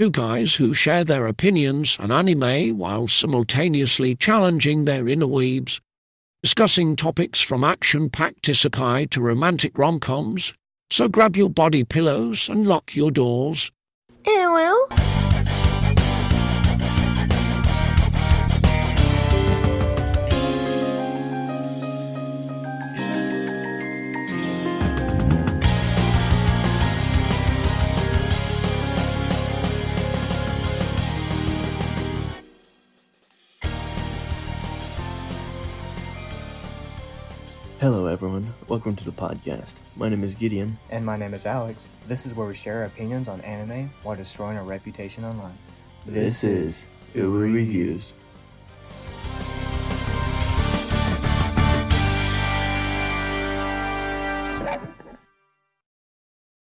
Two guys who share their opinions on anime while simultaneously challenging their inner weebs, discussing topics from action-packed isekai to romantic rom-coms. So grab your body pillows and lock your doors. Ew. Hello, everyone. Welcome to the podcast. My name is Gideon. And my name is Alex. This is where we share our opinions on anime while destroying our reputation online. This is Uwu Reviews.